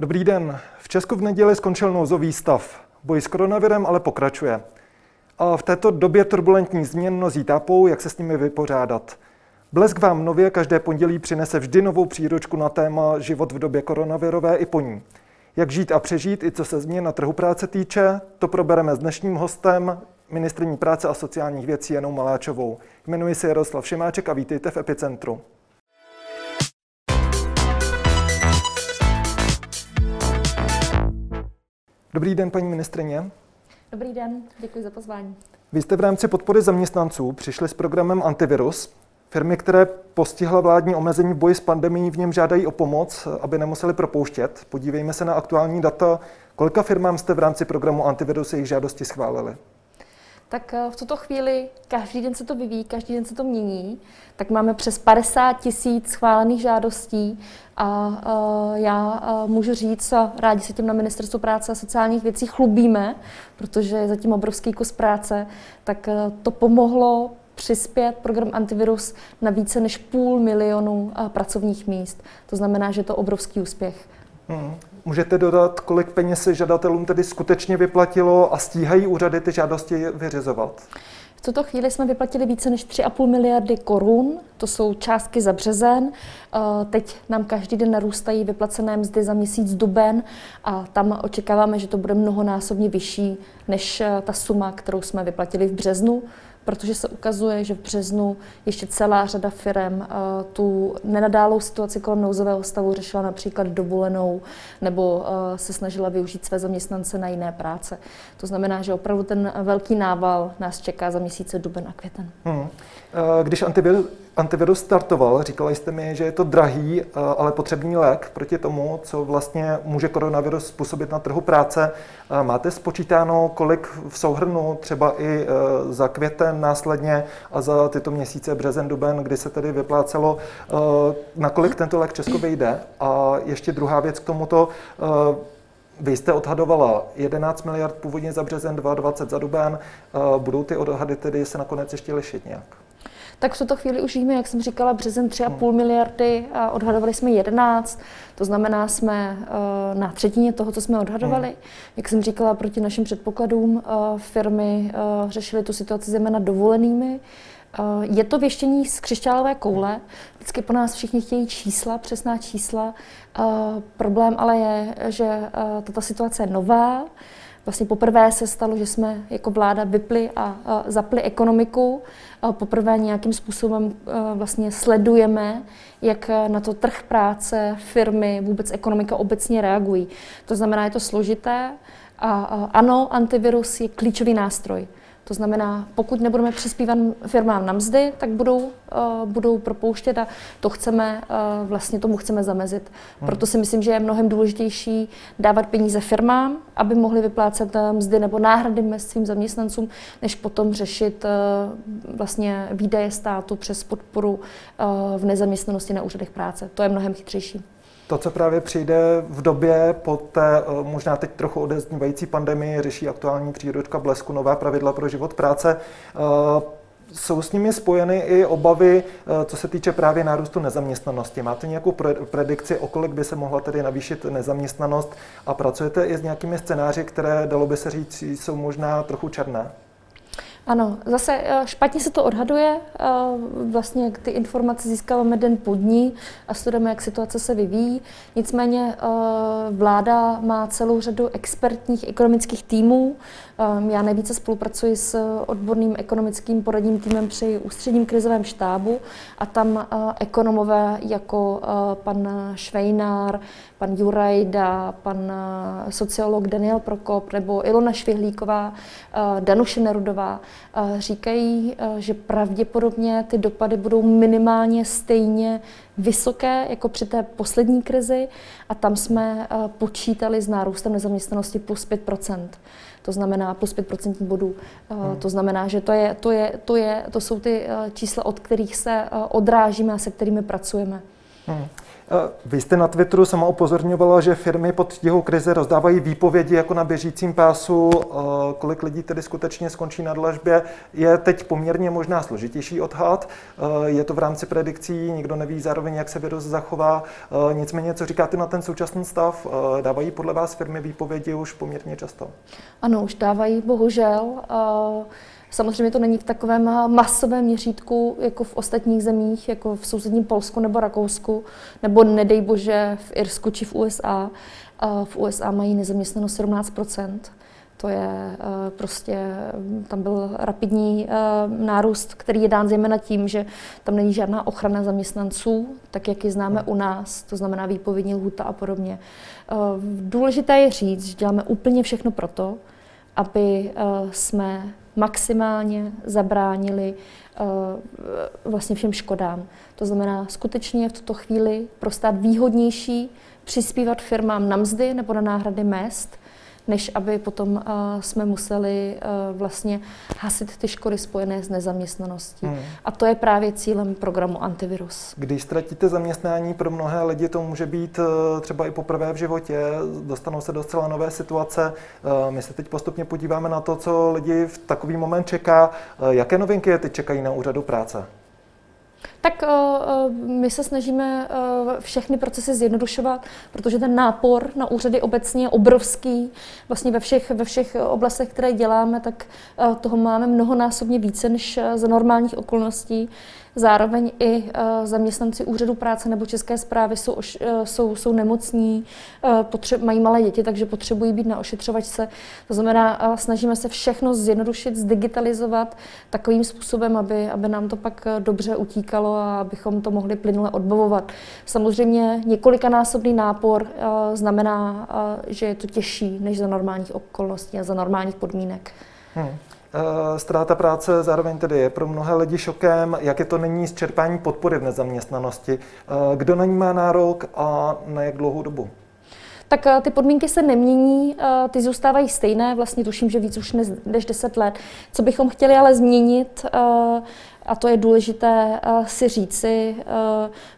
Dobrý den. V Česku v neděli skončil nouzový stav. Boj s koronavirem ale pokračuje. A v této době turbulentní změn mnozí tápou, jak se s nimi vypořádat. Blesk vám nově každé pondělí přinese vždy novou příručku na téma život v době koronavirové i po ní. Jak žít a přežít, i co se změn na trhu práce týče, to probereme s dnešním hostem, ministrní práce a sociálních věcí Janou Maláčovou. Jmenuji se Jaroslav Šimáček a vítejte v Epicentru. Dobrý den, paní ministrině. Dobrý den, děkuji za pozvání. Vy jste v rámci podpory zaměstnanců přišli s programem Antivirus. Firmy, které postihla vládní omezení v boji s pandemí, v něm žádají o pomoc, aby nemuseli propouštět. Podívejme se na aktuální data. Kolika firmám jste v rámci programu Antivirus jejich žádosti schválili? Tak eh, v tuto chvíli každý den se to vyvíjí, každý den se to mění, tak máme přes 50 tisíc schválených žádostí a uh, já uh, můžu říct, a rádi se tím na Ministerstvu práce a sociálních věcí chlubíme, protože je zatím obrovský kus práce, tak to pomohlo přispět program Antivirus na více než půl milionu pracovních míst. To znamená, že je to obrovský úspěch. Hmm. Můžete dodat, kolik peněz se žadatelům tedy skutečně vyplatilo a stíhají úřady ty žádosti vyřizovat? V tuto chvíli jsme vyplatili více než 3,5 miliardy korun, to jsou částky za březen. Eh, teď nám každý den narůstají vyplacené mzdy za měsíc duben a tam očekáváme, že to bude mnohonásobně vyšší než eh, ta suma, kterou jsme vyplatili v březnu protože se ukazuje, že v březnu ještě celá řada firm eh, tu nenadálou situaci kolem nouzového stavu řešila například dovolenou nebo eh, se snažila využít své zaměstnance na jiné práce. To znamená, že opravdu ten velký nával nás čeká za měsíce duben a květen. Hmm. Eh, když antivirus, startoval, říkala jste mi, že je to drahý, ale potřebný lék proti tomu, co vlastně může koronavirus způsobit na trhu práce. Máte spočítáno, kolik v souhrnu třeba i za květen následně a za tyto měsíce březen, duben, kdy se tedy vyplácelo, eh, nakolik tento lék Česko vyjde. A ještě druhá věc k tomuto, eh, vy jste odhadovala 11 miliard původně za březen, 22 za duben. Eh, budou ty odhady tedy se nakonec ještě lišit nějak? Tak v tuto chvíli už víme, jak jsem říkala, březen 3,5 hmm. miliardy a odhadovali jsme 11, to znamená, jsme uh, na třetině toho, co jsme odhadovali. Hmm. Jak jsem říkala, proti našim předpokladům uh, firmy uh, řešily tu situaci zejména dovolenými. Je to věštění z křišťálové koule. Vždycky po nás všichni chtějí čísla, přesná čísla. Problém ale je, že tato situace je nová. Vlastně poprvé se stalo, že jsme jako vláda vypli a, zapli ekonomiku. Poprvé nějakým způsobem vlastně sledujeme, jak na to trh práce, firmy, vůbec ekonomika obecně reagují. To znamená, je to složité. A ano, antivirus je klíčový nástroj. To znamená, pokud nebudeme přispívat firmám na mzdy, tak budou, uh, budou propouštět a to chceme, uh, vlastně tomu chceme zamezit. Hmm. Proto si myslím, že je mnohem důležitější dávat peníze firmám, aby mohli vyplácet uh, mzdy nebo náhrady mest svým zaměstnancům, než potom řešit uh, vlastně výdaje státu přes podporu uh, v nezaměstnanosti na úřadech práce. To je mnohem chytřejší. To, co právě přijde v době po té eh, možná teď trochu odeznívající pandemii, řeší aktuální přírodka Blesku nová pravidla pro život práce. Eh, jsou s nimi spojeny i obavy, eh, co se týče právě nárůstu nezaměstnanosti. Máte nějakou predikci, o kolik by se mohla tedy navýšit nezaměstnanost a pracujete i s nějakými scénáři, které, dalo by se říct, jsou možná trochu černé? Ano, zase eh, špatně se to odhaduje. Eh, vlastně ty informace získáváme den po dní a studujeme, jak situace se vyvíjí. Nicméně eh, vláda má celou řadu expertních ekonomických týmů. Já nejvíce spolupracuji s odborným ekonomickým poradním týmem při ústředním krizovém štábu a tam ekonomové jako pan Švejnár, pan Jurajda, pan sociolog Daniel Prokop nebo Ilona Švihlíková, Danuše Nerudová říkají, že pravděpodobně ty dopady budou minimálně stejně vysoké jako při té poslední krizi a tam jsme počítali s nárůstem nezaměstnanosti plus 5 to znamená plus 5% bodů. Hmm. To znamená, že to, je, to, je, to, je, to jsou ty čísla, od kterých se odrážíme a se kterými pracujeme. Hmm. Vy jste na Twitteru sama upozorňovala, že firmy pod tíhou krize rozdávají výpovědi jako na běžícím pásu. Kolik lidí tedy skutečně skončí na dlažbě, je teď poměrně možná složitější odhad. Je to v rámci predikcí, nikdo neví zároveň, jak se virus zachová. Nicméně, co říkáte na ten současný stav? Dávají podle vás firmy výpovědi už poměrně často? Ano, už dávají, bohužel. Samozřejmě to není v takovém masovém měřítku, jako v ostatních zemích, jako v sousedním Polsku nebo Rakousku, nebo nedej bože v Irsku či v USA. V USA mají nezaměstnanost 17% to je eh, prostě, tam byl rapidní eh, nárůst, který je dán zejména tím, že tam není žádná ochrana zaměstnanců, tak jak ji známe u nás, to znamená výpovědní lhuta a podobně. Eh, důležité je říct, že děláme úplně všechno proto, aby jsme maximálně zabránili vlastně všem škodám. To znamená, skutečně v tuto chvíli pro stát výhodnější přispívat firmám na mzdy nebo na náhrady mest, než aby potom uh, jsme museli uh, vlastně hasit ty škody spojené s nezaměstnaností. Hmm. A to je právě cílem programu Antivirus. Když ztratíte zaměstnání, pro mnohé lidi to může být uh, třeba i poprvé v životě, dostanou se do zcela nové situace. Uh, my se teď postupně podíváme na to, co lidi v takový moment čeká. Uh, jaké novinky je teď čekají na úřadu práce? Tak uh, my se snažíme uh, všechny procesy zjednodušovat, protože ten nápor na úřady obecně je obrovský. Vlastně ve všech, ve všech oblastech, které děláme, tak toho máme mnohonásobně více než za normálních okolností. Zároveň i eh, zaměstnanci úřadu práce nebo České zprávy jsou, eh, jsou, jsou nemocní, eh, potře- mají malé děti, takže potřebují být na ošetřovačce. To znamená, snažíme se všechno zjednodušit, zdigitalizovat takovým způsobem, aby, aby nám to pak dobře utíkalo a abychom to mohli plynule odbavovat. Samozřejmě několikanásobný nápor znamená, že je to těžší než za normálních okolností a za normálních podmínek. Hmm. Eh, ztráta práce zároveň tedy je pro mnohé lidi šokem, jak je to není s čerpání podpory v nezaměstnanosti. Eh, kdo na ní má nárok a na jak dlouhou dobu? Tak eh, ty podmínky se nemění, ty zůstávají stejné, vlastně tuším, že víc už než 10 let. Co bychom chtěli ale změnit, a to je důležité si říci,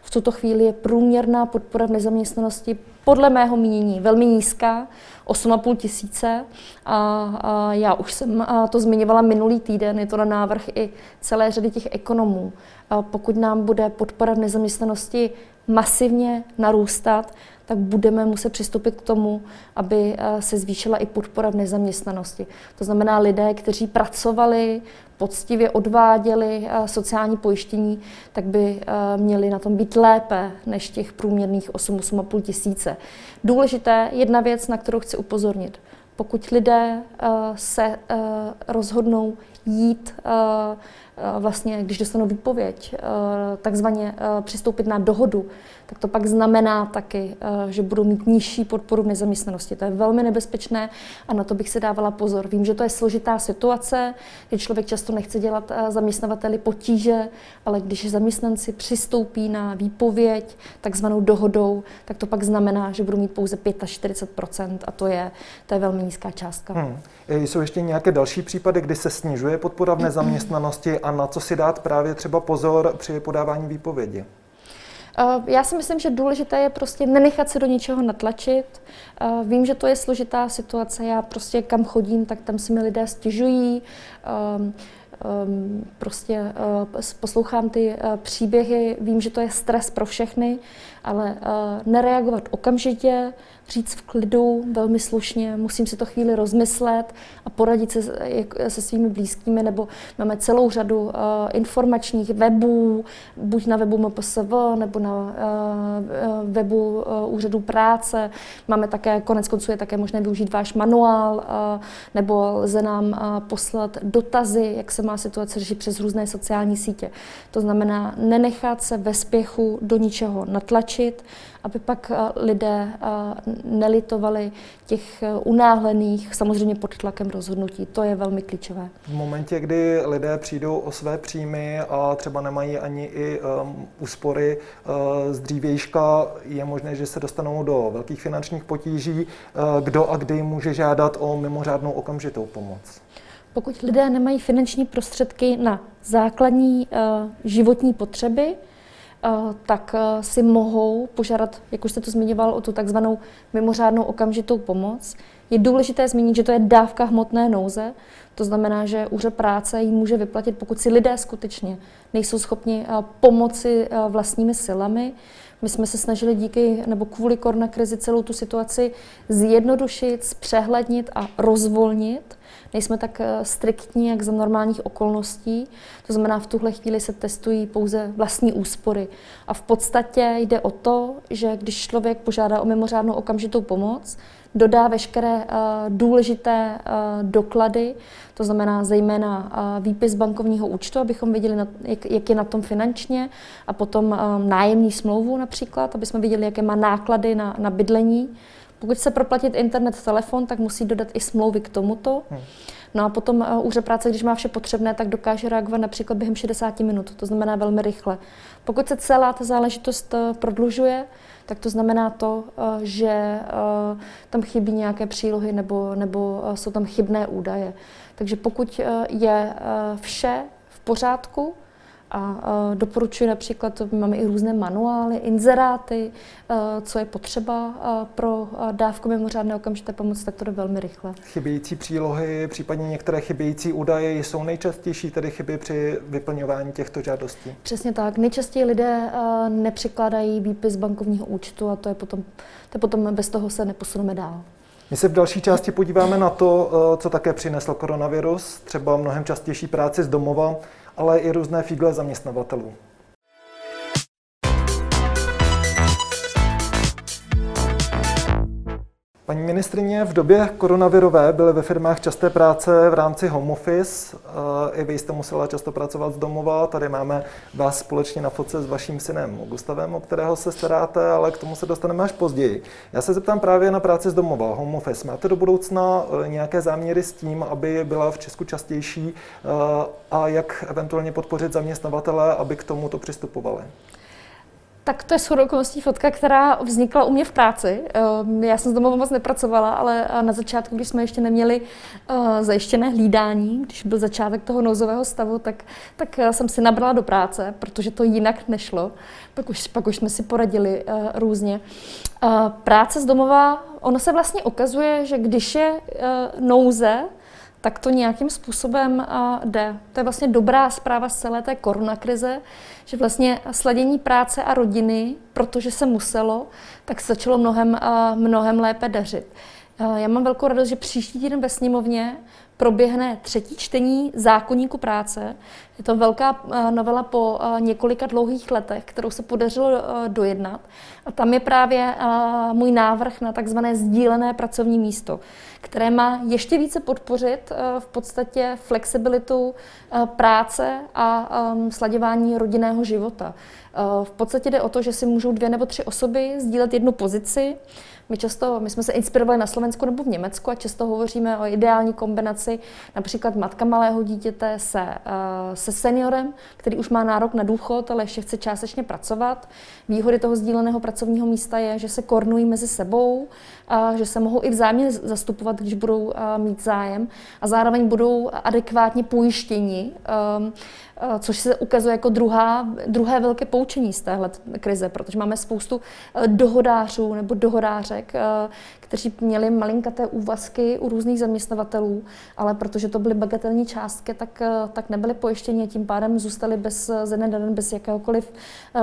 v tuto chvíli je průměrná podpora v nezaměstnanosti podle mého mínění velmi nízká, 8,5 tisíce. A, a já už jsem to zmiňovala minulý týden, je to na návrh i celé řady těch ekonomů. A pokud nám bude podpora v nezaměstnanosti masivně narůstat, tak budeme muset přistoupit k tomu, aby se zvýšila i podpora v nezaměstnanosti. To znamená lidé, kteří pracovali, poctivě odváděli sociální pojištění, tak by měli na tom být lépe než těch průměrných 8-8,5 tisíce. Důležité jedna věc, na kterou chci upozornit. Pokud lidé se rozhodnou jít vlastně, když dostanou výpověď, takzvaně přistoupit na dohodu, tak to pak znamená taky, že budou mít nižší podporu v nezaměstnanosti. To je velmi nebezpečné a na to bych se dávala pozor. Vím, že to je složitá situace, kdy člověk často nechce dělat zaměstnavateli potíže, ale když zaměstnanci přistoupí na výpověď takzvanou dohodou, tak to pak znamená, že budou mít pouze 45% a to je, to je velmi nízká částka. Hmm. Jsou ještě nějaké další případy, kdy se snižuje podpora v nezaměstnanosti a na co si dát právě třeba pozor při podávání výpovědi? Eh, já si myslím, že důležité je prostě nenechat se do ničeho natlačit. Eh, vím, že to je složitá situace. Já prostě kam chodím, tak tam si mi lidé stěžují. Ehm, ehm, prostě eh, poslouchám ty příběhy, vím, že to je stres pro všechny, ale nereagovat okamžitě, říct v klidu, velmi slušně, musím si to chvíli rozmyslet a poradit se se svými blízkými, nebo máme celou řadu uh, informačních webů, buď na webu MPSV, nebo na uh, webu uh, úřadu práce. Máme také, konec konců je také možné využít váš manuál, uh, nebo lze nám uh, poslat dotazy, jak se má situace řešit přes různé sociální sítě. To znamená nenechat se ve spěchu do ničeho natlačit, aby pak lidé nelitovali těch eh, unáhlených, samozřejmě pod tlakem rozhodnutí. To je velmi klíčové. V momentě, kdy lidé přijdou o své příjmy a třeba nemají ani i um, úspory uh, z dřívějška, je možné, že se dostanou do velkých finančních potíží. Uh, kdo a kdy může žádat o mimořádnou okamžitou pomoc? Pokud lidé nemají finanční prostředky na základní uh, životní potřeby, tak si mohou požádat, jak už jste to zmiňoval, o tu takzvanou mimořádnou okamžitou pomoc. Je důležité zmínit, že to je dávka hmotné nouze, to znamená, že úřad práce ji může vyplatit, pokud si lidé skutečně nejsou schopni pomoci vlastními silami. My jsme se snažili díky nebo kvůli koronakrizi celou tu situaci zjednodušit, zpřehlednit a rozvolnit. Nejsme tak eh, striktní, jak za normálních okolností. To znamená, v tuhle chvíli se testují pouze vlastní úspory. A v podstatě jde o to, že když člověk požádá o mimořádnou okamžitou pomoc, dodá veškeré uh, důležité uh, doklady, to znamená zejména uh, výpis bankovního účtu, abychom viděli, na, jak, jak je na tom finančně, a potom nájemní smlouvu například, aby jsme viděli, jaké má náklady na, na bydlení. Pokud se proplatit internet, telefon, tak musí dodat i smlouvy k tomuto. Hmm. No a potom uh, úřad práce, když má vše potřebné, tak dokáže reagovat například během 60 minut, to znamená velmi rychle. Pokud se celá ta záležitost uh, prodlužuje, tak to znamená to, uh, že tam chybí nějaké přílohy nebo, nebo jsou tam chybné údaje. Takže pokud je vše v pořádku, a uh, doporučuji například, máme i různé manuály, inzeráty, uh, co je potřeba uh, pro uh, dávku mimořádné okamžité pomoci, tak to jde velmi rychle. Chybějící přílohy, případně některé chybějící údaje jsou nejčastější tedy chyby při vyplňování těchto žádostí? Přesně tak. Nejčastěji lidé nepřekládají výpis bankovního účtu a to je potom, to je potom bez toho se neposuneme dál. My se v další části podíváme na to, co také přinesl koronavirus, třeba mnohem častější práci z domova, ale i různé fígle zaměstnavatelů. Paní ministrině, v době koronavirové byly ve firmách časté práce v rámci home office. Eh, I vy jste musela často pracovat z domova. Tady máme vás společně na fotce s vaším synem Gustavem, o kterého se staráte, ale k tomu se dostaneme až později. Já se zeptám právě na práci z domova, home office. Máte do budoucna eh, nějaké záměry s tím, aby byla v Česku častější eh, a jak eventuálně podpořit zaměstnavatele, aby k tomuto přistupovali? Tak to je shodou fotka, která vznikla u mě v práci. Ehm, já jsem z domova moc nepracovala, ale na začátku, když jsme ještě neměli eh, zajištěné hlídání, když byl začátek toho nouzového stavu, tak, tak eh, jsem si nabrala do práce, protože to jinak nešlo. Pak už, pak už jsme si poradili různě. Práce z domova, ono se vlastně ukazuje, že když je nouze, tak to nějakým způsobem jde. To je vlastně dobrá zpráva z celé té koronakrize, že vlastně sladění práce a rodiny, protože se muselo, tak se začalo mnohem, mnohem lépe dařit. Já mám velkou radost, že příští týden ve sněmovně proběhne třetí čtení zákonníku práce. Je to velká novela po několika dlouhých letech, kterou se podařilo dojednat. A tam je právě můj návrh na takzvané sdílené pracovní místo, které má ještě více podpořit v podstatě flexibilitu práce a sladěvání rodinného života. V podstatě jde o to, že si můžou dvě nebo tři osoby sdílet jednu pozici, my často, my jsme se inspirovali na Slovensku nebo v Německu a často hovoříme o ideální kombinaci například matka malého dítěte se, uh, se seniorem, který už má nárok na důchod, ale ještě chce částečně pracovat. Výhody toho sdíleného pracovního místa je, že se kornují mezi sebou, a že se mohou i vzájemně zastupovat, když budou uh, mít zájem a zároveň budou adekvátně pojištěni. Um, Eh, což se ukazuje jako druhá, druhé velké poučení z téhle krize, protože máme spoustu eh, dohodářů nebo dohodářek, eh, kteří měli malinkaté úvazky u různých zaměstnavatelů, ale protože to byly bagatelní částky, tak, tak nebyly pojištěni a tím pádem zůstali bez, ze dne den bez jakéhokoliv,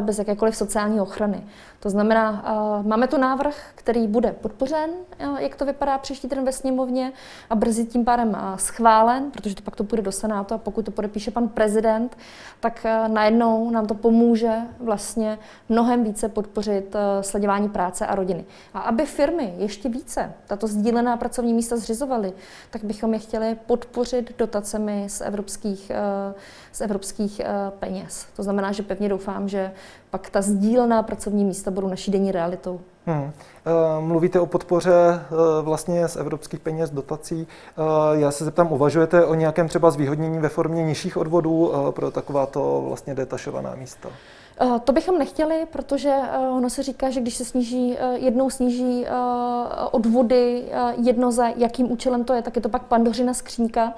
bez jakékoliv sociální ochrany. To znamená, máme tu návrh, který bude podpořen, jak to vypadá příští týden ve sněmovně a brzy tím pádem schválen, protože to pak to půjde do Senátu a pokud to podepíše pan prezident, tak najednou nám to pomůže vlastně mnohem více podpořit sledování práce a rodiny. A aby firmy ještě více tato sdílená pracovní místa zřizovaly, tak bychom je chtěli podpořit dotacemi z evropských, z evropských peněz. To znamená, že pevně doufám, že pak ta sdílená pracovní místa budou naší denní realitou. Hmm. Mluvíte o podpoře vlastně z evropských peněz, dotací. Já se zeptám, uvažujete o nějakém třeba zvýhodnění ve formě nižších odvodů pro takováto vlastně detašovaná místa? Eh, to bychom nechtěli, protože eh, ono se říká, že když se sníží, eh, jednou sníží odvody jedno za jakým účelem to je, tak je to pak pandořina skřínka.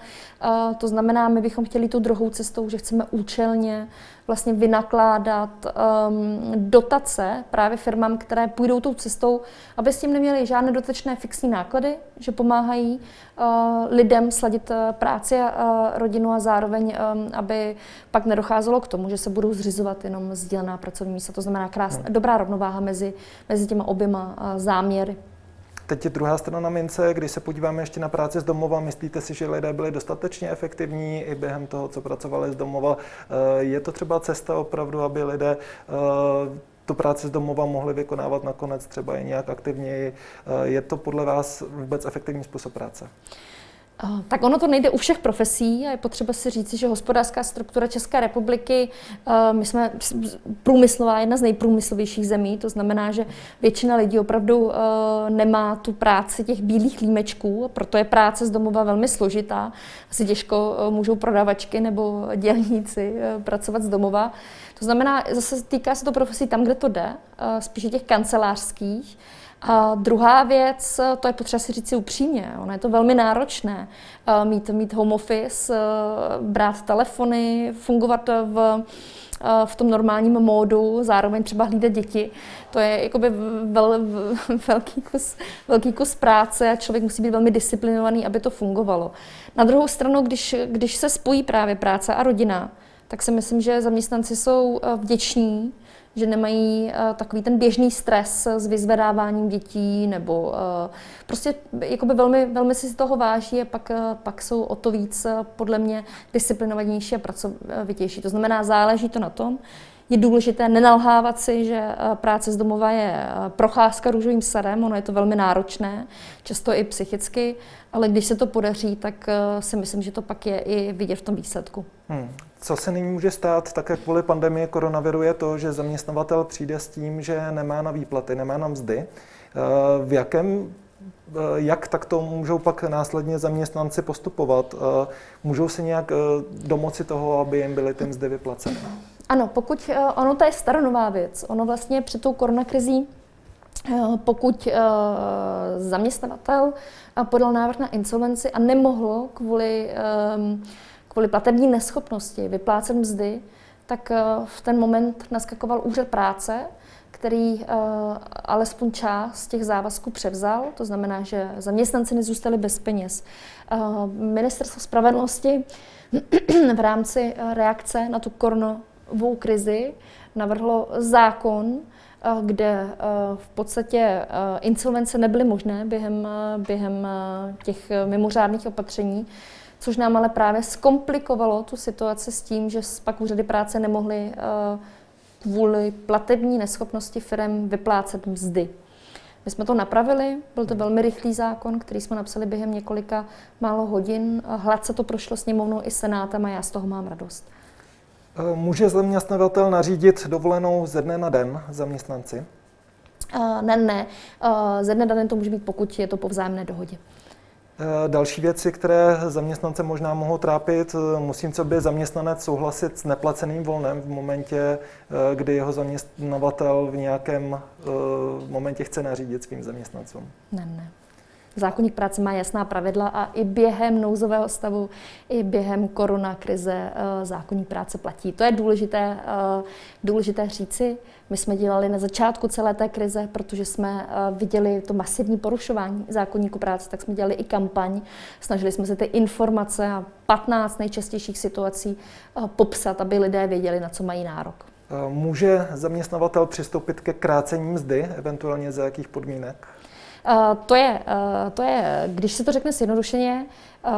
To znamená, my bychom chtěli tu druhou cestou, že chceme účelně vlastně vynakládat um, dotace právě firmám, které půjdou tou cestou, aby s tím neměli žádné dotečné fixní náklady, že pomáhají uh, lidem sladit uh, práci a uh, rodinu a zároveň, um, aby pak nedocházelo k tomu, že se budou zřizovat jenom sdílená pracovní místa. To znamená krásná, no. dobrá rovnováha mezi, mezi těma oběma uh, záměry. Teď je druhá strana mince, když se podíváme ještě na práci z domova, myslíte si, že lidé byli dostatečně efektivní i během toho, co pracovali z domova? Eh, je to třeba cesta opravdu, aby lidé eh, tu práci z domova mohli vykonávat nakonec třeba i nějak aktivněji? Eh, je to podle vás vůbec efektivní způsob práce? Tak ono to nejde u všech profesí a je potřeba si říct, že hospodářská struktura České republiky, eh, my jsme průmyslová, jedna z nejprůmyslovějších zemí, to znamená, že většina lidí opravdu eh, nemá tu práci těch bílých límečků, proto je práce z domova velmi složitá. Asi těžko eh, můžou prodavačky nebo dělníci pracovat z domova. To znamená, zase týká se to profesí tam, kde to jde, spíše těch kancelářských. A druhá věc, to je potřeba si říct si upřímně, ono je to velmi náročné eh, mít, mít home office, eh, brát telefony, fungovat v, eh, v tom normálním módu, zároveň třeba hlídat děti. To je jakoby vel, velký, kus, velký kus práce a člověk musí být velmi disciplinovaný, aby to fungovalo. Na druhou stranu, když, když se spojí právě práce a rodina, tak si myslím, že zaměstnanci jsou vděční že nemají uh, takový ten běžný stres s vyzvedáváním dětí, nebo uh, prostě jakoby velmi, velmi si z toho váží a pak, uh, pak jsou o to víc uh, podle mě disciplinovanější a pracovitější. To znamená, záleží to na tom, je důležité nenalhávat si, že práce z domova je procházka růžovým sadem, ono je to velmi náročné, často i psychicky, ale když se to podaří, tak si myslím, že to pak je i vidět v tom výsledku. Hmm. Co se nyní může stát také kvůli pandemii koronaviru je to, že zaměstnavatel přijde s tím, že nemá na výplaty, nemá na mzdy. Eh, v jakém eh, jak takto můžou pak následně zaměstnanci postupovat? Eh, můžou si nějak domoci toho, aby jim byly ty mzdy vyplaceny? Ano, pokud ono to je staronová věc. Ono vlastně před tou koronakrizí pokud zaměstnavatel podal návrh na insolvenci a nemohl kvůli ehm, kvůli platební neschopnosti vyplácet mzdy, tak eh, v ten moment naskakoval úřad práce, který uh, alespoň část těch závazků převzal, to znamená, že zaměstnanci nezůstali bez peněz. Uh, Ministerstvo spravedlnosti v rámci reakce na tu koronovou krizi navrhlo zákon, kde v podstatě insolvence nebyly možné během, během těch mimořádných opatření, což nám ale právě zkomplikovalo tu situaci s tím, že pak úřady práce nemohly eh, kvůli platební neschopnosti firm vyplácet mzdy. My jsme to napravili, byl to velmi rychlý zákon, který jsme napsali během několika málo hodin. Hladce to prošlo sněmovnou i senátem a já z toho mám radost. Eh, může zaměstnavatel nařídit dovolenou ze dne na den zaměstnanci? Uh, ne, ne. Uh, ze dne na den to může být, pokud je to po vzájemné dohodě. Eh, další věci, které zaměstnance možná mohou trápit, eh, musím co by zaměstnanec souhlasit s neplaceným volnem v momentě, eh, kdy jeho zaměstnavatel v nějakém momentě chce nařídit svým zaměstnancům. Ne, ne. Zákonník práce má jasná pravidla a i během nouzového stavu, i během korona krize zákonník práce platí. To je důležité, důležité říci. My jsme dělali na začátku celé té krize, protože jsme eh, viděli to masivní porušování zákonníku práce, tak jsme dělali i kampaň. Snažili jsme se ty informace a 15 nejčastějších situací eh, popsat, aby lidé věděli, na co mají nárok. Eh, může zaměstnavatel přistoupit ke krácení mzdy, eventuálně za jakých podmínek? Uh, to, je, uh, to je, když se to řekne zjednodušeně, uh,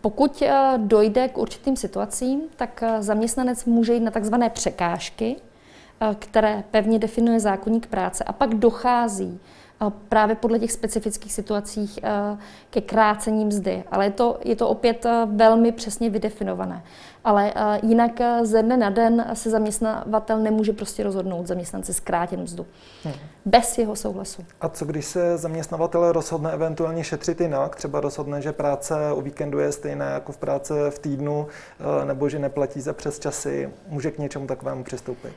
pokud dojde k určitým situacím, tak zaměstnanec může jít na takzvané překážky, Eh, které pevně definuje zákonník práce a pak dochází eh, právě podle těch specifických situacích eh, ke krácení mzdy. Ale je to, je to opět velmi přesně vydefinované. Ale jinak ze dne na den se zaměstnavatel nemůže prostě rozhodnout zaměstnanci zkrátit mzdu. Hmm. Bez jeho souhlasu. A co když se zaměstnavatel rozhodne eventuálně šetřit jinak? Třeba rozhodne, že práce o víkendu je stejná jako v práce v týdnu, nebo že neplatí za přes časy. Může k něčemu takovému přistoupit?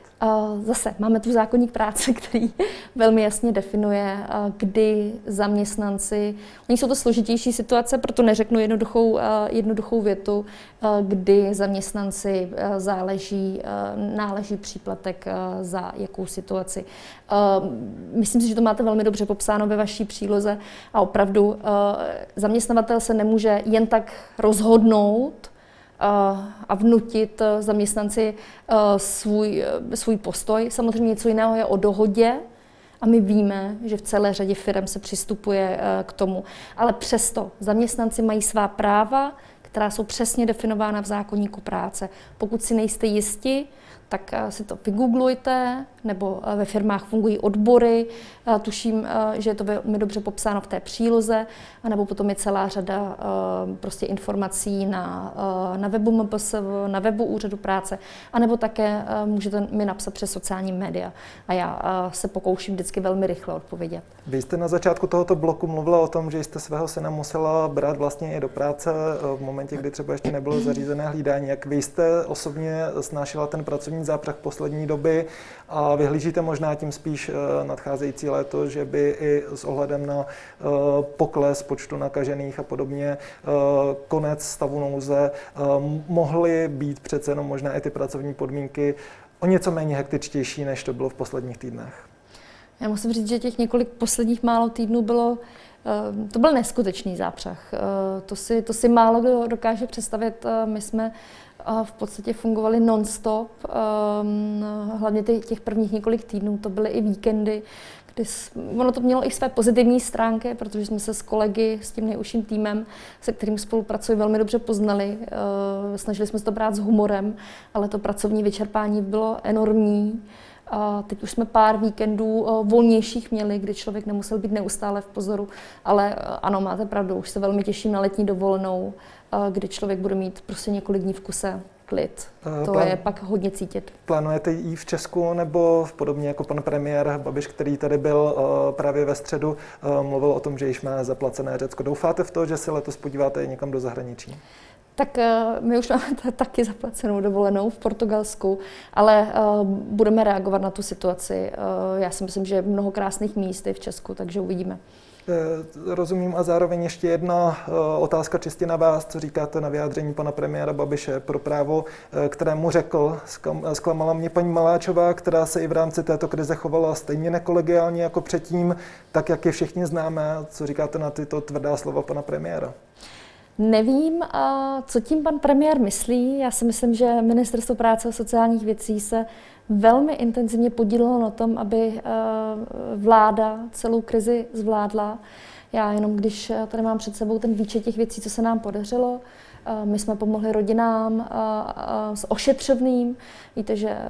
Zase máme tu zákonník práce, který velmi jasně definuje kdy zaměstnanci, oni jsou to složitější situace, proto neřeknu jednoduchou, jednoduchou větu, kdy zaměstnanci záleží, náleží příplatek za jakou situaci. Myslím si, že to máte velmi dobře popsáno ve vaší příloze a opravdu zaměstnavatel se nemůže jen tak rozhodnout, a vnutit zaměstnanci svůj, svůj postoj. Samozřejmě něco jiného je o dohodě, a my víme, že v celé řadě firm se přistupuje k tomu. Ale přesto zaměstnanci mají svá práva, která jsou přesně definována v zákonníku práce. Pokud si nejste jisti, tak eh, si to vygooglujte, nebo eh, ve firmách fungují odbory, eh, tuším, že je to velmi dobře popsáno v té příloze, nebo potom je celá řada prostě informací na, na webu MPSV, na webu Úřadu práce, anebo také můžete mi napsat přes sociální média a já se pokouším vždycky velmi rychle odpovědět. Vy jste na začátku tohoto bloku mluvila o tom, že jste svého syna musela brát vlastně i do práce v momentě, kdy třeba ještě nebylo zařízené hlídání. Jak vy jste osobně snášela ten pracovní zápřah poslední doby a vyhlížíte možná tím spíš eh, nadcházející léto, že by i s ohledem na eh, pokles počtu nakažených a podobně eh, konec stavu nouze mohly být přece jenom možná i ty pracovní podmínky o něco méně hektičtější, než to bylo v posledních týdnech. Já musím říct, že těch několik posledních málo týdnů bylo to byl neskutečný zápřah. To si, to si málo kdo dokáže představit. My jsme v podstatě fungovaly non-stop. Ehm, hlavně těch prvních několik týdnů, to byly i víkendy, kdy ono to mělo i své pozitivní stránky, protože jsme se s kolegy, s tím nejužším týmem, se kterým spolupracuji, velmi dobře poznali. Ehm, snažili jsme se to brát s humorem, ale to pracovní vyčerpání bylo enormní. A teď už jsme pár víkendů eh, volnějších měli, kdy člověk nemusel být neustále v pozoru, ale eh, ano, máte pravdu, už se velmi těším na letní dovolenou, eh, kdy člověk bude mít prostě několik dní v kuse klid. To Plán... je pak hodně cítit. Plánujete jí v Česku nebo podobně jako pan premiér Babiš, který tady byl právě ve středu, mluvil o tom, že již má zaplacené Řecko. Doufáte v to, že se letos podíváte někam do zahraničí? Tak eh, my už máme taky zaplacenou dovolenou v Portugalsku, ale eh, budeme reagovat na tu situaci. Eh, já si myslím, že je mnoho krásných míst i v Česku, takže uvidíme. Rozumím a zároveň ještě jedna otázka čistě na vás, co říkáte na vyjádření pana premiéra Babiše pro právo, kterému řekl, zklamala mě paní Maláčová, která se i v rámci této krize chovala stejně nekolegiálně jako předtím, tak jak je všichni známe. Co říkáte na tyto tvrdá slova pana premiéra? Nevím, co tím pan premiér myslí. Já si myslím, že Ministerstvo práce a sociálních věcí se velmi intenzivně podílelo na tom, aby eh, vláda celou krizi zvládla. Já jenom, když tady mám před sebou ten výčet těch věcí, co se nám podařilo, my jsme pomohli rodinám s ošetřovným. Víte, že e,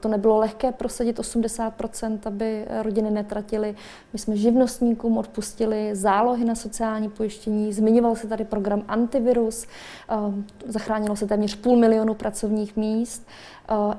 to nebylo lehké prosadit 80 aby rodiny netratily. My jsme živnostníkům odpustili zálohy na sociální pojištění. Zmiňoval se tady program Antivirus. Zachránilo se téměř půl milionu pracovních míst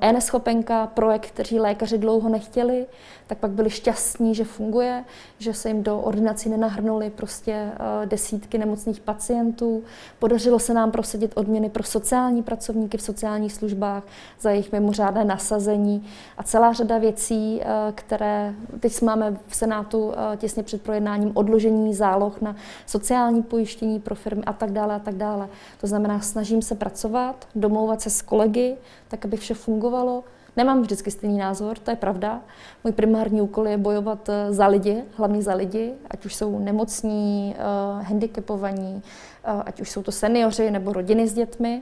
e-neschopenka, projekt, který lékaři dlouho nechtěli, tak pak byli šťastní, že funguje, že se jim do ordinací nenahrnuli prostě e, desítky nemocných pacientů. Podařilo se nám prosadit odměny pro sociální pracovníky v sociálních službách za jejich mimořádné nasazení a celá řada věcí, e, které teď máme v Senátu těsně před projednáním odložení záloh na sociální pojištění pro firmy a tak dále a tak dále. To znamená, snažím se pracovat, domlouvat se s kolegy, tak aby vše fungovalo. Nemám vždycky stejný názor, to je pravda. Můj primární úkol je bojovat eh, za lidi, hlavně za lidi, ať už jsou nemocní, uh, handicapovaní, uh, ať už jsou to seniori nebo rodiny s dětmi,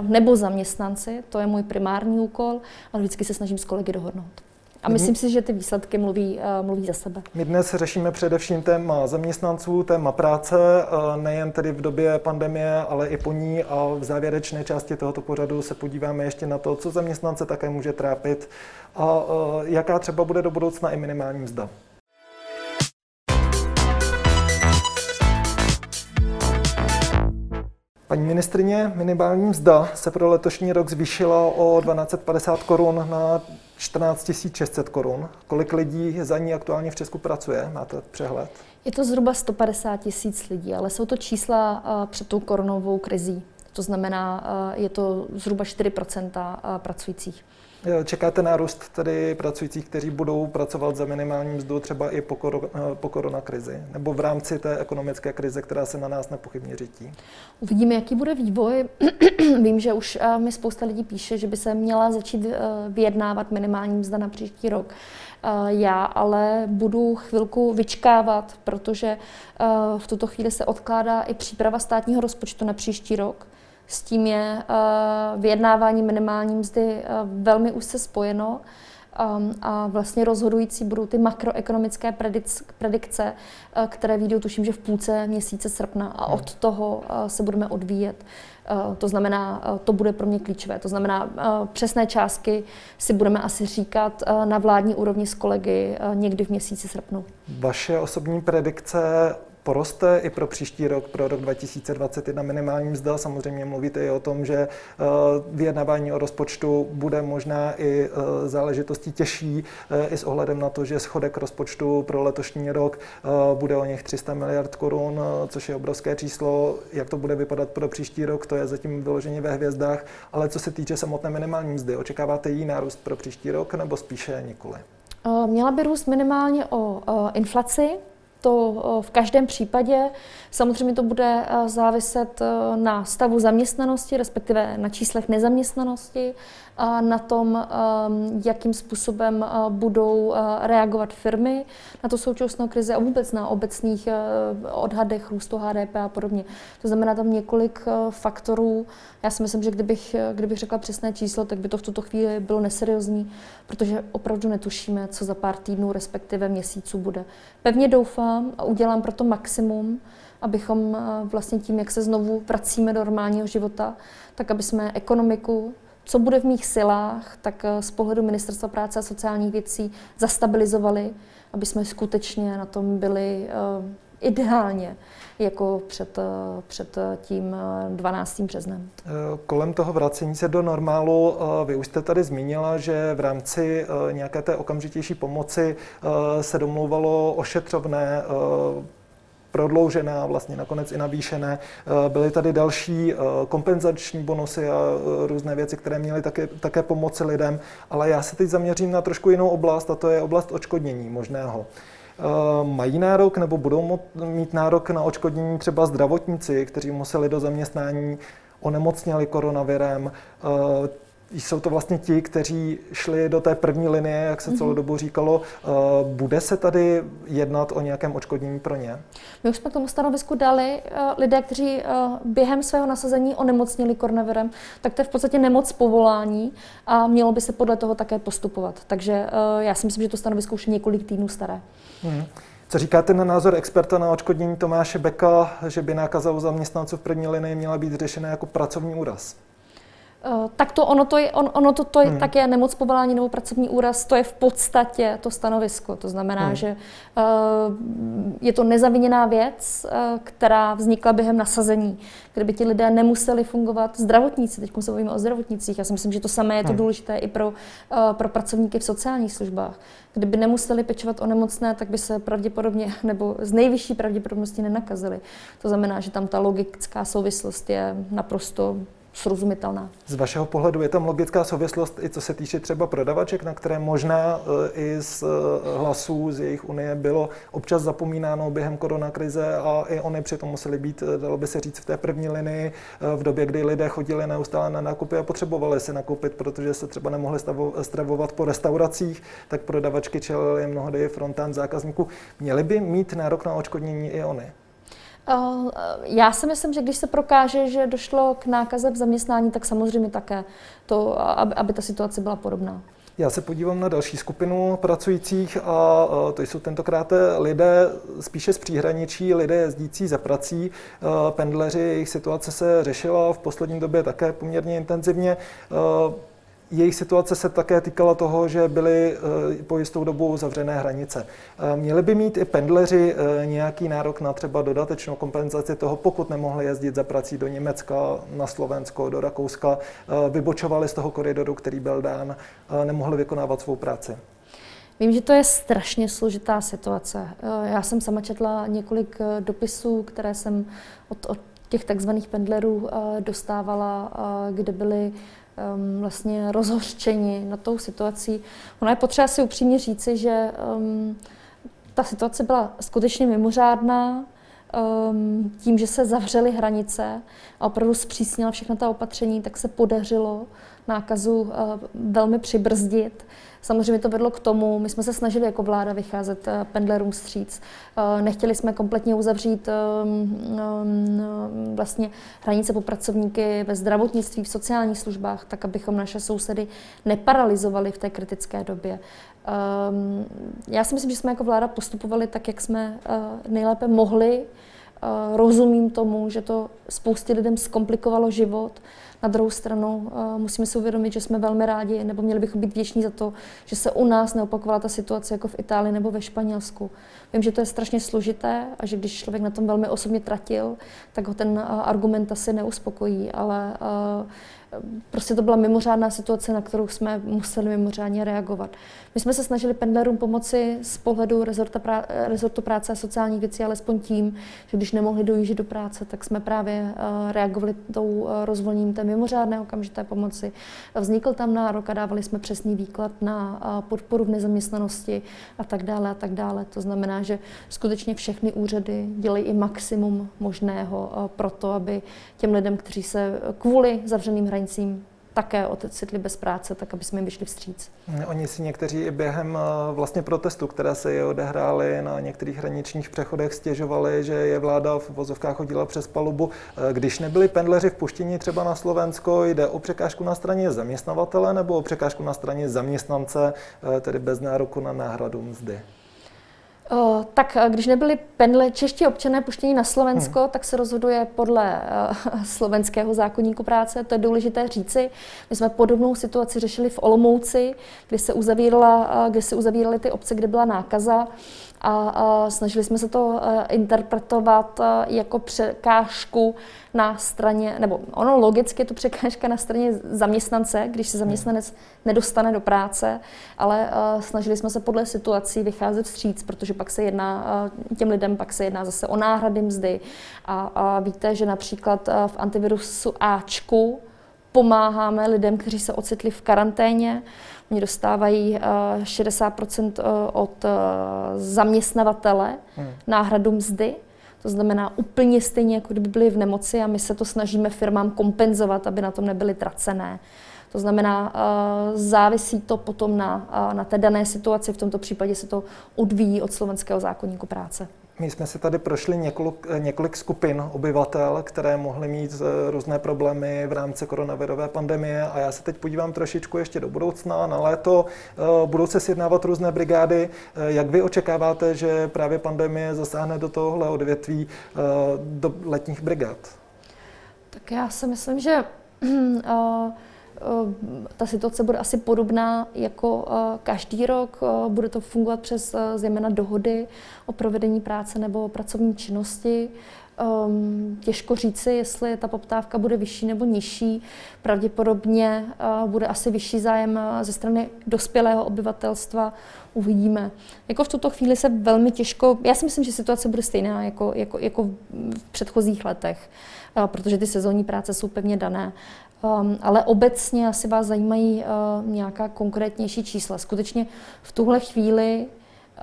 nebo zaměstnanci, to je můj primární úkol, ale vždycky se snažím s kolegy dohodnout. A mhm. myslím si, že ty výsledky mluví, uh, mluví za sebe. My dnes řešíme především téma zaměstnanců, téma práce, uh, nejen tedy v době pandemie, ale i po ní a v závěrečné části tohoto pořadu se podíváme ještě na to, co zaměstnance také může trápit a uh, jaká třeba bude do budoucna i minimální mzda. Paní ministrině, minimální mzda se pro letošní rok zvýšila o 1250 korun na 14 600 korun. Kolik lidí za ní aktuálně v Česku pracuje? Máte přehled? Je to zhruba 150 tisíc lidí, ale jsou to čísla před tou koronovou krizí. To znamená, je to zhruba 4% pracujících. Čekáte nárůst tedy pracujících, kteří budou pracovat za minimální mzdu třeba i po, kor- po koronakrizi nebo v rámci té ekonomické krize, která se na nás nepochybně řítí? Uvidíme, jaký bude vývoj. Vím, že už mi spousta lidí píše, že by se měla začít vyjednávat minimální mzda na příští rok. Já ale budu chvilku vyčkávat, protože v tuto chvíli se odkládá i příprava státního rozpočtu na příští rok. S tím je vyjednávání minimální mzdy velmi úzce spojeno. Um, a vlastně rozhodující budou ty makroekonomické predikce, uh, které vyjdou tuším, že v půlce měsíce srpna a od hmm. toho uh, se budeme odvíjet. To znamená, to bude pro mě klíčové. To znamená, přesné částky si budeme asi říkat na vládní úrovni s kolegy někdy v měsíci srpnu. Vaše osobní predikce poroste i pro příští rok, pro rok 2021 minimální mzda. Samozřejmě mluvíte i o tom, že eh, vyjednávání o rozpočtu bude možná i eh, záležitostí těžší, eh, i s ohledem na to, že schodek rozpočtu pro letošní rok bude o něch 300 miliard korun, což je obrovské číslo. Jak to bude vypadat pro příští rok, to je zatím vyloženě ve hvězdách. Ale co se týče samotné minimální mzdy, očekáváte jí nárůst pro příští rok nebo spíše nikoli? Měla by růst minimálně o inflaci, to v každém případě. Samozřejmě to bude záviset na stavu zaměstnanosti, respektive na číslech nezaměstnanosti, na tom, jakým způsobem budou reagovat firmy na to současnou krizi a vůbec na obecných odhadech růstu HDP a podobně. To znamená tam několik faktorů. Já si myslím, že kdybych, kdybych řekla přesné číslo, tak by to v tuto chvíli bylo neseriózní, protože opravdu netušíme, co za pár týdnů, respektive měsíců bude. Pevně doufám a udělám pro to maximum, abychom vlastně tím, jak se znovu vracíme do normálního života, tak aby jsme ekonomiku, co bude v mých silách, tak z pohledu Ministerstva práce a sociálních věcí zastabilizovali, aby jsme skutečně na tom byli ideálně jako před, před tím 12. březnem. Kolem toho vracení se do normálu, vy už jste tady zmínila, že v rámci nějaké té okamžitější pomoci se domlouvalo ošetřovné prodloužené a vlastně nakonec i navýšené. Byly tady další kompenzační bonusy a různé věci, které měly také, také pomoci lidem, ale já se teď zaměřím na trošku jinou oblast a to je oblast očkodnění možného. Eh, mají nárok nebo budou mít nárok na očkodnění třeba zdravotníci, kteří museli do zaměstnání, onemocněli koronavirem. Eh, jsou to vlastně ti, kteří šli do té první linie, jak se celou mhm. dobu říkalo. Eh, bude se tady jednat o nějakém očkodnění pro ně? My už jsme k tomu stanovisku dali lidé, kteří během svého nasazení onemocnili koronavirem, tak to je v podstatě nemoc povolání a mělo by se podle toho také postupovat. Takže já si myslím, že to stanovisko už je několik týdnů staré. Hmm. Co říkáte na názor experta na očkodnění Tomáše Beka, že by nákaza u zaměstnanců v první linii měla být řešena jako pracovní úraz? Uh, tak to ono to, je, on, ono to, to je hmm. také nemoc povolání nebo pracovní úraz, to je v podstatě to stanovisko. To znamená, hmm. že uh, je to nezaviněná věc, uh, která vznikla během nasazení, kdyby ti lidé nemuseli fungovat zdravotníci. Teď se bavíme o zdravotnicích. Já si myslím, že to samé je to hmm. důležité i pro, uh, pro pracovníky v sociálních službách. Kdyby nemuseli pečovat o nemocné, tak by se pravděpodobně nebo z nejvyšší pravděpodobnosti nenakazili. To znamená, že tam ta logická souvislost je naprosto srozumitelná. Z vašeho pohledu je tam logická souvislost i co se týče třeba prodavaček, na které možná eh, i z eh, hlasů z jejich unie bylo občas zapomínáno během koronakrize a i oni přitom museli být, eh, dalo by se říct, v té první linii v době, kdy lidé chodili neustále na nákupy a potřebovali si nakoupit, protože se třeba nemohli stravovat po restauracích, tak prodavačky čelili mnohdy frontán zákazníků. Měli by mít nárok na očkodnění i oni? Eh, já si myslím, že když se prokáže, že došlo k nákaze v zaměstnání, tak samozřejmě také, to, aby, aby ta situace byla podobná. Já se podívám na další skupinu pracujících a to jsou tentokrát lidé spíše z příhraničí, lidé jezdící za prací, pendleři, jejich situace se řešila v poslední době také poměrně intenzivně. Jejich situace se také týkala toho, že byly eh, po jistou dobu zavřené hranice. Eh, měli by mít i pendleři eh, nějaký nárok na třeba dodatečnou kompenzaci toho, pokud nemohli jezdit za prací do Německa, na Slovensko, do Rakouska, vybočovali z toho koridoru, který byl dán, nemohli vykonávat svou práci. Vím, že to je strašně složitá situace. Já jsem sama četla několik dopisů, které jsem od, od těch takzvaných pendlerů dostávala, kde byli um, vlastně rozhořčeni na tou situací. Ono je potřeba si upřímně říci, že um, ta situace byla skutečně mimořádná. Um, tím, že se zavřely hranice a opravdu zpřísnila všechna ta opatření, tak se podařilo nákazu uh, velmi přibrzdit. Samozřejmě to vedlo k tomu, my jsme se snažili jako vláda vycházet uh, pendlerům stříc. Uh, nechtěli jsme kompletně uzavřít um, um, vlastně hranice po pracovníky ve zdravotnictví, v sociálních službách, tak abychom naše sousedy neparalizovali v té kritické době. Um, já si myslím, že jsme jako vláda postupovali tak, jak jsme uh, nejlépe mohli. Uh, rozumím tomu, že to spoustě lidem zkomplikovalo život. Na druhou stranu uh, musíme si uvědomit, že jsme velmi rádi, nebo měli bychom být vděční za to, že se u nás neopakovala ta situace jako v Itálii nebo ve Španělsku. Vím, že to je strašně složité a že když člověk na tom velmi osobně tratil, tak ho ten uh, argument asi neuspokojí, ale prostě to byla mimořádná situace, na kterou jsme museli mimořádně reagovat. My jsme se snažili pendlerům pomoci z pohledu prá- rezortu práce a sociálních věcí, alespoň tím, že když nemohli dojíždět do práce, tak jsme právě uh, reagovali tou uh, rozvolněním té mimořádné okamžité pomoci. Vznikl tam nárok a dávali jsme přesný výklad na uh, podporu v nezaměstnanosti a tak dále a tak dále. To znamená, že skutečně všechny úřady dělají i maximum možného pro to, aby těm lidem, kteří se kvůli zavřeným hranicím také ocitli bez práce, tak aby jsme jim vyšli vstříc. Oni si někteří i během eh, vlastně protestu, které se je odehrály na některých hraničních přechodech, stěžovali, že je vláda v vozovkách hodila přes palubu. Eh, když nebyli pendleři vpuštěni třeba na Slovensko, jde o překážku na straně zaměstnavatele nebo o překážku na straně zaměstnance, eh, tedy bez nároku na náhradu mzdy? O, tak když nebyli pendle, čeští občané puštění na Slovensko, hmm. tak se rozhoduje podle uh, slovenského zákonníku práce. To je důležité říci. My jsme podobnou situaci řešili v Olomouci, kdy se, uzavírala, uh, kdy se uzavíraly ty obce, kde byla nákaza a, a snažili jsme se to eh, interpretovat eh, jako překážku na straně, nebo ono logicky je to překážka na straně zaměstnance, když se zaměstnanec nedostane do práce, ale uh, snažili jsme se podle situací vycházet vstříc, protože pak se jedná, těm lidem pak se jedná zase o náhrady mzdy. A, a víte, že například v antivirusu Ačku pomáháme lidem, kteří se ocitli v karanténě, Oni dostávají 60 eh, eh, od eh, zaměstnavatele hmm. náhradu mzdy. To znamená úplně stejně, jako kdyby byli v nemoci a my se to snažíme firmám kompenzovat, aby na tom nebyly tracené. To znamená, závisí to potom na, na té dané situaci, v tomto případě se to odvíjí od slovenského zákonníku práce. My jsme si tady prošli několik, několik skupin obyvatel, které mohly mít eh, různé problémy v rámci koronavirové pandemie a já se teď podívám trošičku ještě do budoucna, na léto. Eh, budou se sjednávat různé brigády. Eh, jak vy očekáváte, že právě pandemie zasáhne do tohohle odvětví do letních brigád? Tak já si myslím, že ta situace bude asi podobná jako eh, každý rok. Eh, bude to fungovat přes zejména dohody o provedení práce nebo pracovní činnosti. Um, těžko říci, jestli ta poptávka bude vyšší nebo nižší. Pravděpodobně bude asi vyšší zájem ze strany dospělého obyvatelstva. Uvidíme. Jako v tuto chvíli se velmi těžko, já si myslím, že situace bude stejná jako, jako, jako v předchozích letech, protože ty sezónní práce jsou pevně dané. Um, ale obecně asi vás zajímají uh, nějaká konkrétnější čísla. Skutečně v tuhle chvíli,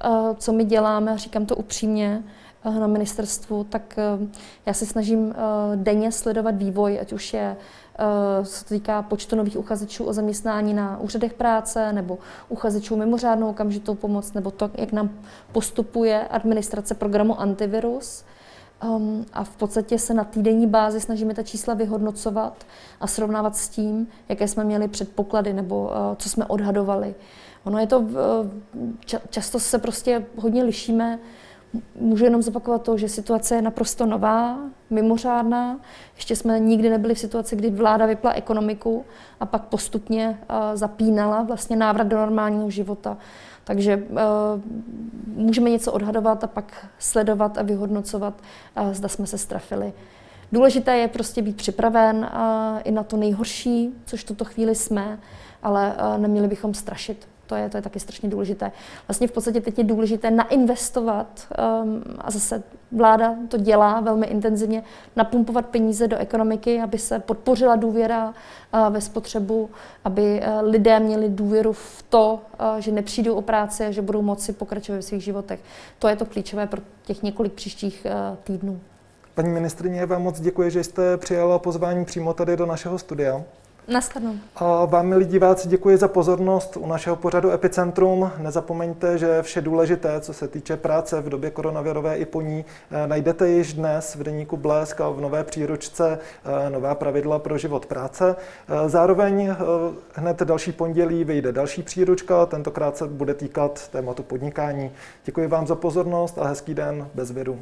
uh, co my děláme, a říkám to upřímně, uh, na ministerstvu, tak uh, já se snažím uh, denně sledovat vývoj, ať už je co se týká počtu nových uchazečů o zaměstnání na úřadech práce nebo uchazečů mimořádnou okamžitou pomoc, nebo to, jak nám postupuje administrace programu Antivirus. Um, a v podstatě se na týdenní bázi snažíme ta čísla vyhodnocovat a srovnávat s tím, jaké jsme měli předpoklady nebo uh, co jsme odhadovali. Ono je to, uh, ča- často se prostě hodně lišíme. Můžu jenom zopakovat to, že situace je naprosto nová, mimořádná. Ještě jsme nikdy nebyli v situaci, kdy vláda vypla ekonomiku a pak postupně uh, zapínala vlastně návrat do normálního života. Takže uh, můžeme něco odhadovat a pak sledovat a vyhodnocovat, uh, zda jsme se strafili. Důležité je prostě být připraven uh, i na to nejhorší, což v tuto chvíli jsme, ale uh, neměli bychom strašit. To je, to je taky strašně důležité. Vlastně v podstatě teď je důležité nainvestovat um, a zase vláda to dělá velmi intenzivně, napumpovat peníze do ekonomiky, aby se podpořila důvěra uh, ve spotřebu, aby uh, lidé měli důvěru v to, uh, že nepřijdou o práci a že budou moci pokračovat ve svých životech. To je to klíčové pro těch několik příštích uh, týdnů. Paní ministrině, vám moc děkuji, že jste přijala pozvání přímo tady do našeho studia. Naschledanou. A vám, milí diváci, děkuji za pozornost u našeho pořadu Epicentrum. Nezapomeňte, že vše důležité, co se týče práce v době koronavirové i po ní, eh, najdete již dnes v deníku Blesk a v nové příručce eh, Nová pravidla pro život práce. Eh, zároveň hned další pondělí vyjde další příručka, tentokrát se bude týkat tématu podnikání. Děkuji vám za pozornost a hezký den bez viru.